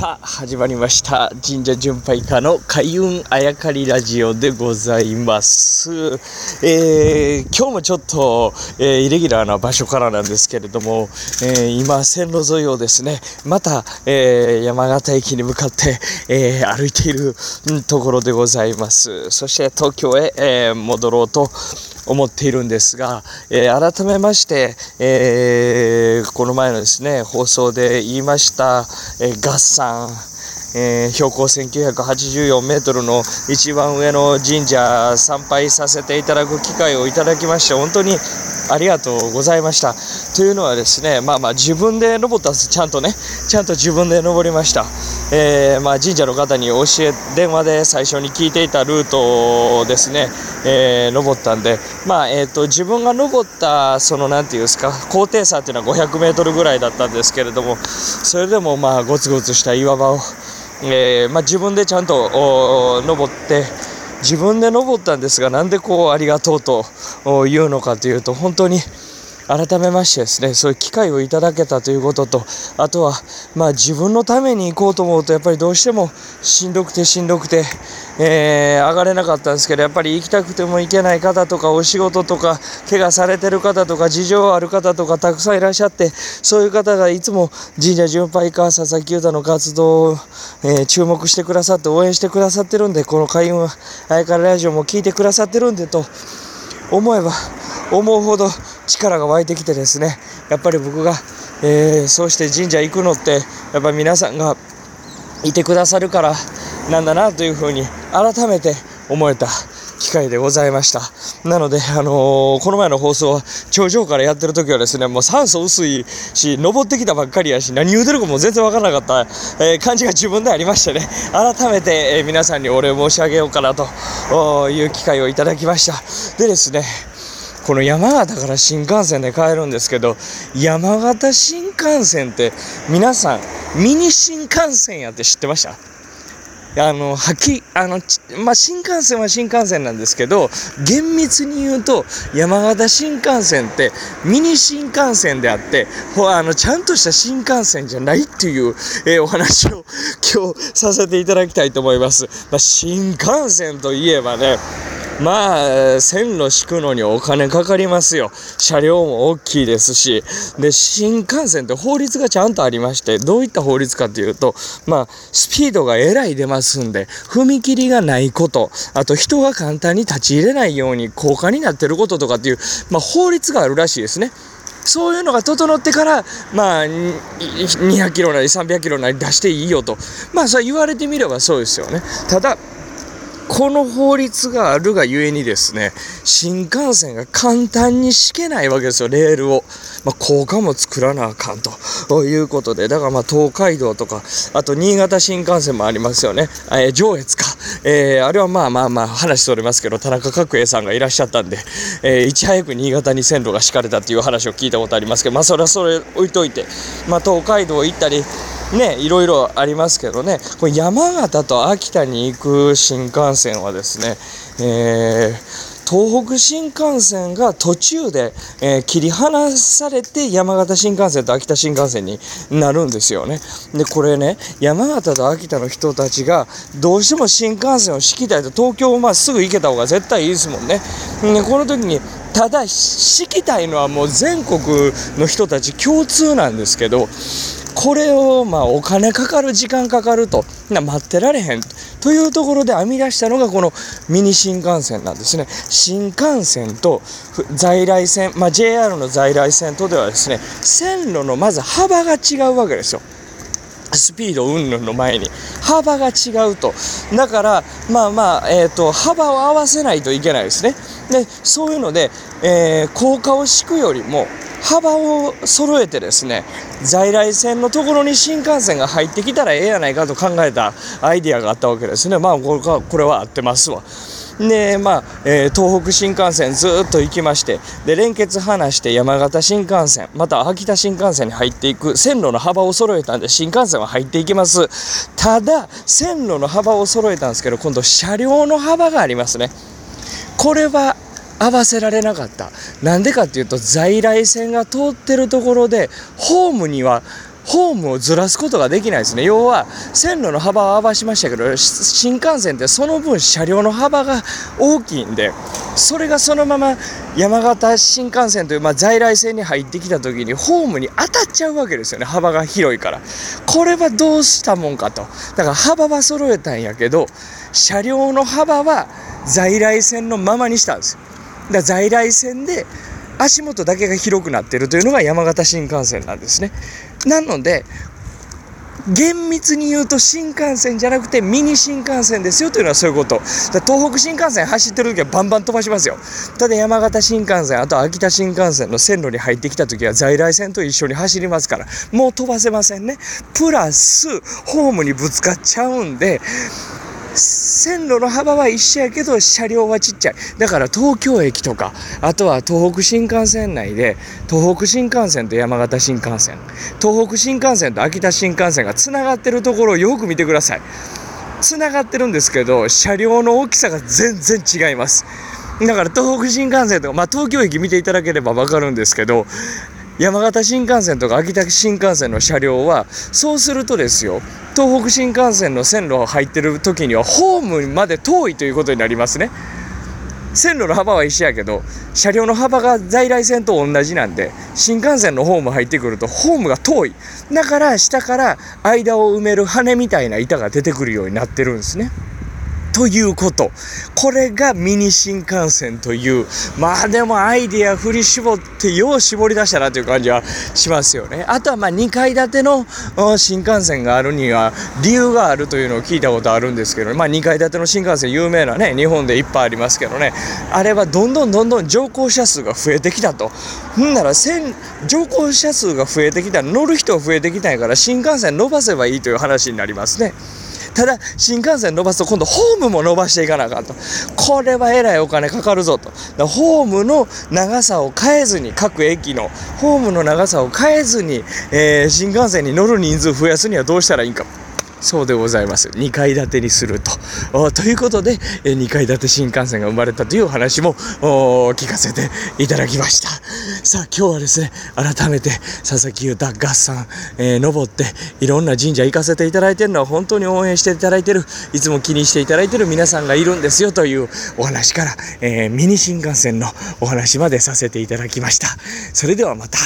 さあ始まりました。神社巡拝家の開運あやかりラジオでございます、えー、今日もちょっと、えーイレギュラーな場所からなんですけれども、えー今線路沿いをですねまた、えー山形駅に向かって、えー歩いているところでございます。そして東京へ、えー戻ろうと思っているんですが、えー改めまして、えーこの前のですね放送で言いました、えー合算えー標高1984メートルの一番上の神社参拝させていただく機会をいただきまして本当にありがとうございました。というのはですねまあまあ自分で登ったんです。ちゃんとねちゃんと自分で登りました、えーまあ、神社の方に教え電話で最初に聞いていたルートをですね、えー登ったんでまあえー、と自分が登ったそのなんていうんですか高低差っていうのは500メートルぐらいだったんですけれどもそれでもまあゴツゴツした岩場をえーまあ、自分でちゃんと登って自分で登ったんですがなんでこうありがとうとお言うのかというと本当に改めましてですねそういう機会をいただけたということとあとはまあ自分のために行こうと思うとやっぱりどうしてもしんどくてしんどくて、えー上がれなかったんですけどやっぱり行きたくても行けない方とかお仕事とか怪我されてる方とか事情ある方とかたくさんいらっしゃってそういう方がいつも神社巡拝家佐々木裕太の活動を、えー注目してくださって応援してくださってるんでこの開運あやからラジオも聞いてくださってるんでと思えば思うほど力が湧いてきてですねやっぱり僕が、えーそうして神社行くのってやっぱ皆さんがいてくださるからなんだなというふうに改めて思えた機会でございました。なので、あのーこの前の放送は頂上からやってる時はですねもう酸素薄いし登ってきたばっかりやし何言うてるかも全然わからなかった、えー感じが自分でありましてね。改めて、え皆さんにお礼申し上げようかなという機会をいただきました。でですねこの山形から新幹線で帰るんですけど山形新幹線って皆さんミニ新幹線やって知ってました？あのはきあの、まあ、新幹線は新幹線なんですけど厳密に言うと山形新幹線ってミニ新幹線であってほあのちゃんとした新幹線じゃないっていう、えーお話を今日させていただきたいと思います、まあ、新幹線といえばねまあ線路敷くのにお金かかりますよ車両も大きいですしで新幹線って法律がちゃんとありましてどういった法律かというとまあスピードがえらい出ますんで踏切がないことあと人が簡単に立ち入れないように高架になってることとかっていう、まあ、法律があるらしいですね。そういうのが整ってから、まあ、200キロなり300キロなり出していいよと。まあ、それ言われてみればそうですよね。ただ、この法律があるがゆえにですね、新幹線が簡単に敷けないわけですよ、レールを。まあ、高架も作らなあかんということで、だからまあ東海道とか、あと新潟新幹線もありますよね。えー上越か。えーあれはまあまあまあ話それますけど、田中角栄さんがいらっしゃったんで、えーいち早く新潟に線路が敷かれたっていう話を聞いたことありますけど、まあそれはそれ置いといて、まあ東海道行ったり、ね、いろいろありますけどね、これ山形と秋田に行く新幹線はですね、えー東北新幹線が途中で、えー切り離されて山形新幹線と秋田新幹線になるんですよね。でこれね山形と秋田の人たちがどうしても新幹線を敷きたいと東京をまあすぐ行けた方が絶対いいですもんね。でこの時にただ敷きたいのはもう全国の人たち共通なんですけどこれをまあお金かかる時間かかるとな待ってられへんというところで編み出したのがこのミニ新幹線なんですね。新幹線と在来線、まあ、JR の在来線とではですね線路のまず幅が違うわけですよ。スピード云々の前に幅が違うと。だからまあまあ、えー、と幅を合わせないといけないですね。でそういうので、えー高架を敷くよりも幅を揃えてですね在来線のところに新幹線が入ってきたらええやないかと考えたアイデアがあったわけですね。まあこれこれは合ってますわ。でまあ、えー東北新幹線ずっと行きましてで連結離して山形新幹線また秋田新幹線に入っていく線路の幅を揃えたんで新幹線は入っていきます。ただ線路の幅を揃えたんですけど今度車両の幅がありますね。これは合わせられなかった。なんでかっていうと在来線が通ってるところでホームにはホームをずらすことができないですね。要は、線路の幅は合わしましたけど、新幹線ってその分車両の幅が大きいんで、それがそのまま山形新幹線という、まあ、在来線に入ってきた時にホームに当たっちゃうわけですよね。幅が広いから。これはどうしたもんかと。だから幅は揃えたんやけど、車両の幅は在来線のままにしたんですよ。だから在来線で足元だけが広くなってるというのが山形新幹線なんですね。なので、厳密に言うと新幹線じゃなくてミニ新幹線ですよというのはそういうこと。東北新幹線走ってる時はバンバン飛ばしますよ。ただ山形新幹線、あと秋田新幹線の線路に入ってきた時は在来線と一緒に走りますから、もう飛ばせませんね。プラス、ホームにぶつかっちゃうんで、線路の幅は一緒やけど車両はちっちゃい。だから東京駅とかあとは東北新幹線内で東北新幹線と山形新幹線東北新幹線と秋田新幹線がつながってるところをよく見てください。つながってるんですけど車両の大きさが全然違います。だから東北新幹線とか、まあ、東京駅見ていただければ分かるんですけど山形新幹線とか秋田新幹線の車両はそうするとですよ東北新幹線の線路を入ってる時にはホームまで遠いということになりますね。線路の幅は一緒やけど車両の幅が在来線と同じなんで新幹線のホーム入ってくるとホームが遠い。だから下から間を埋める羽みたいな板が出てくるようになってるんですね。ということ。これがミニ新幹線という、まあでもアイディア振り絞ってよう絞り出したなという感じはしますよね。あとはまあ2階建ての新幹線があるには理由があるというのを聞いたことあるんですけど、まあ2階建ての新幹線有名なね、日本でいっぱいありますけどね、あれはどんどんどんどん乗降者数が増えてきたと。ほんなら乗降者数が増えてきた乗る人が増えてきたんやから新幹線伸ばせばいいという話になりますね。ただ、新幹線伸ばすと今度ホームも伸ばしていかなあかんと。これはえらいお金かかるぞと。ホームの長さを変えずに、各駅のホームの長さを変えずに、えー、新幹線に乗る人数増やすにはどうしたらいいか。そうでございます。2階建てにすると。ということで、え2階建て新幹線が生まれたという話も聞かせていただきました。さあ、今日はですね、改めて佐々木豊合算、えー、登っていろんな神社行かせていただいてるのは本当に応援していただいてる、いつも気にしていただいてる皆さんがいるんですよというお話から、えー、ミニ新幹線のお話までさせていただきました。それではまた。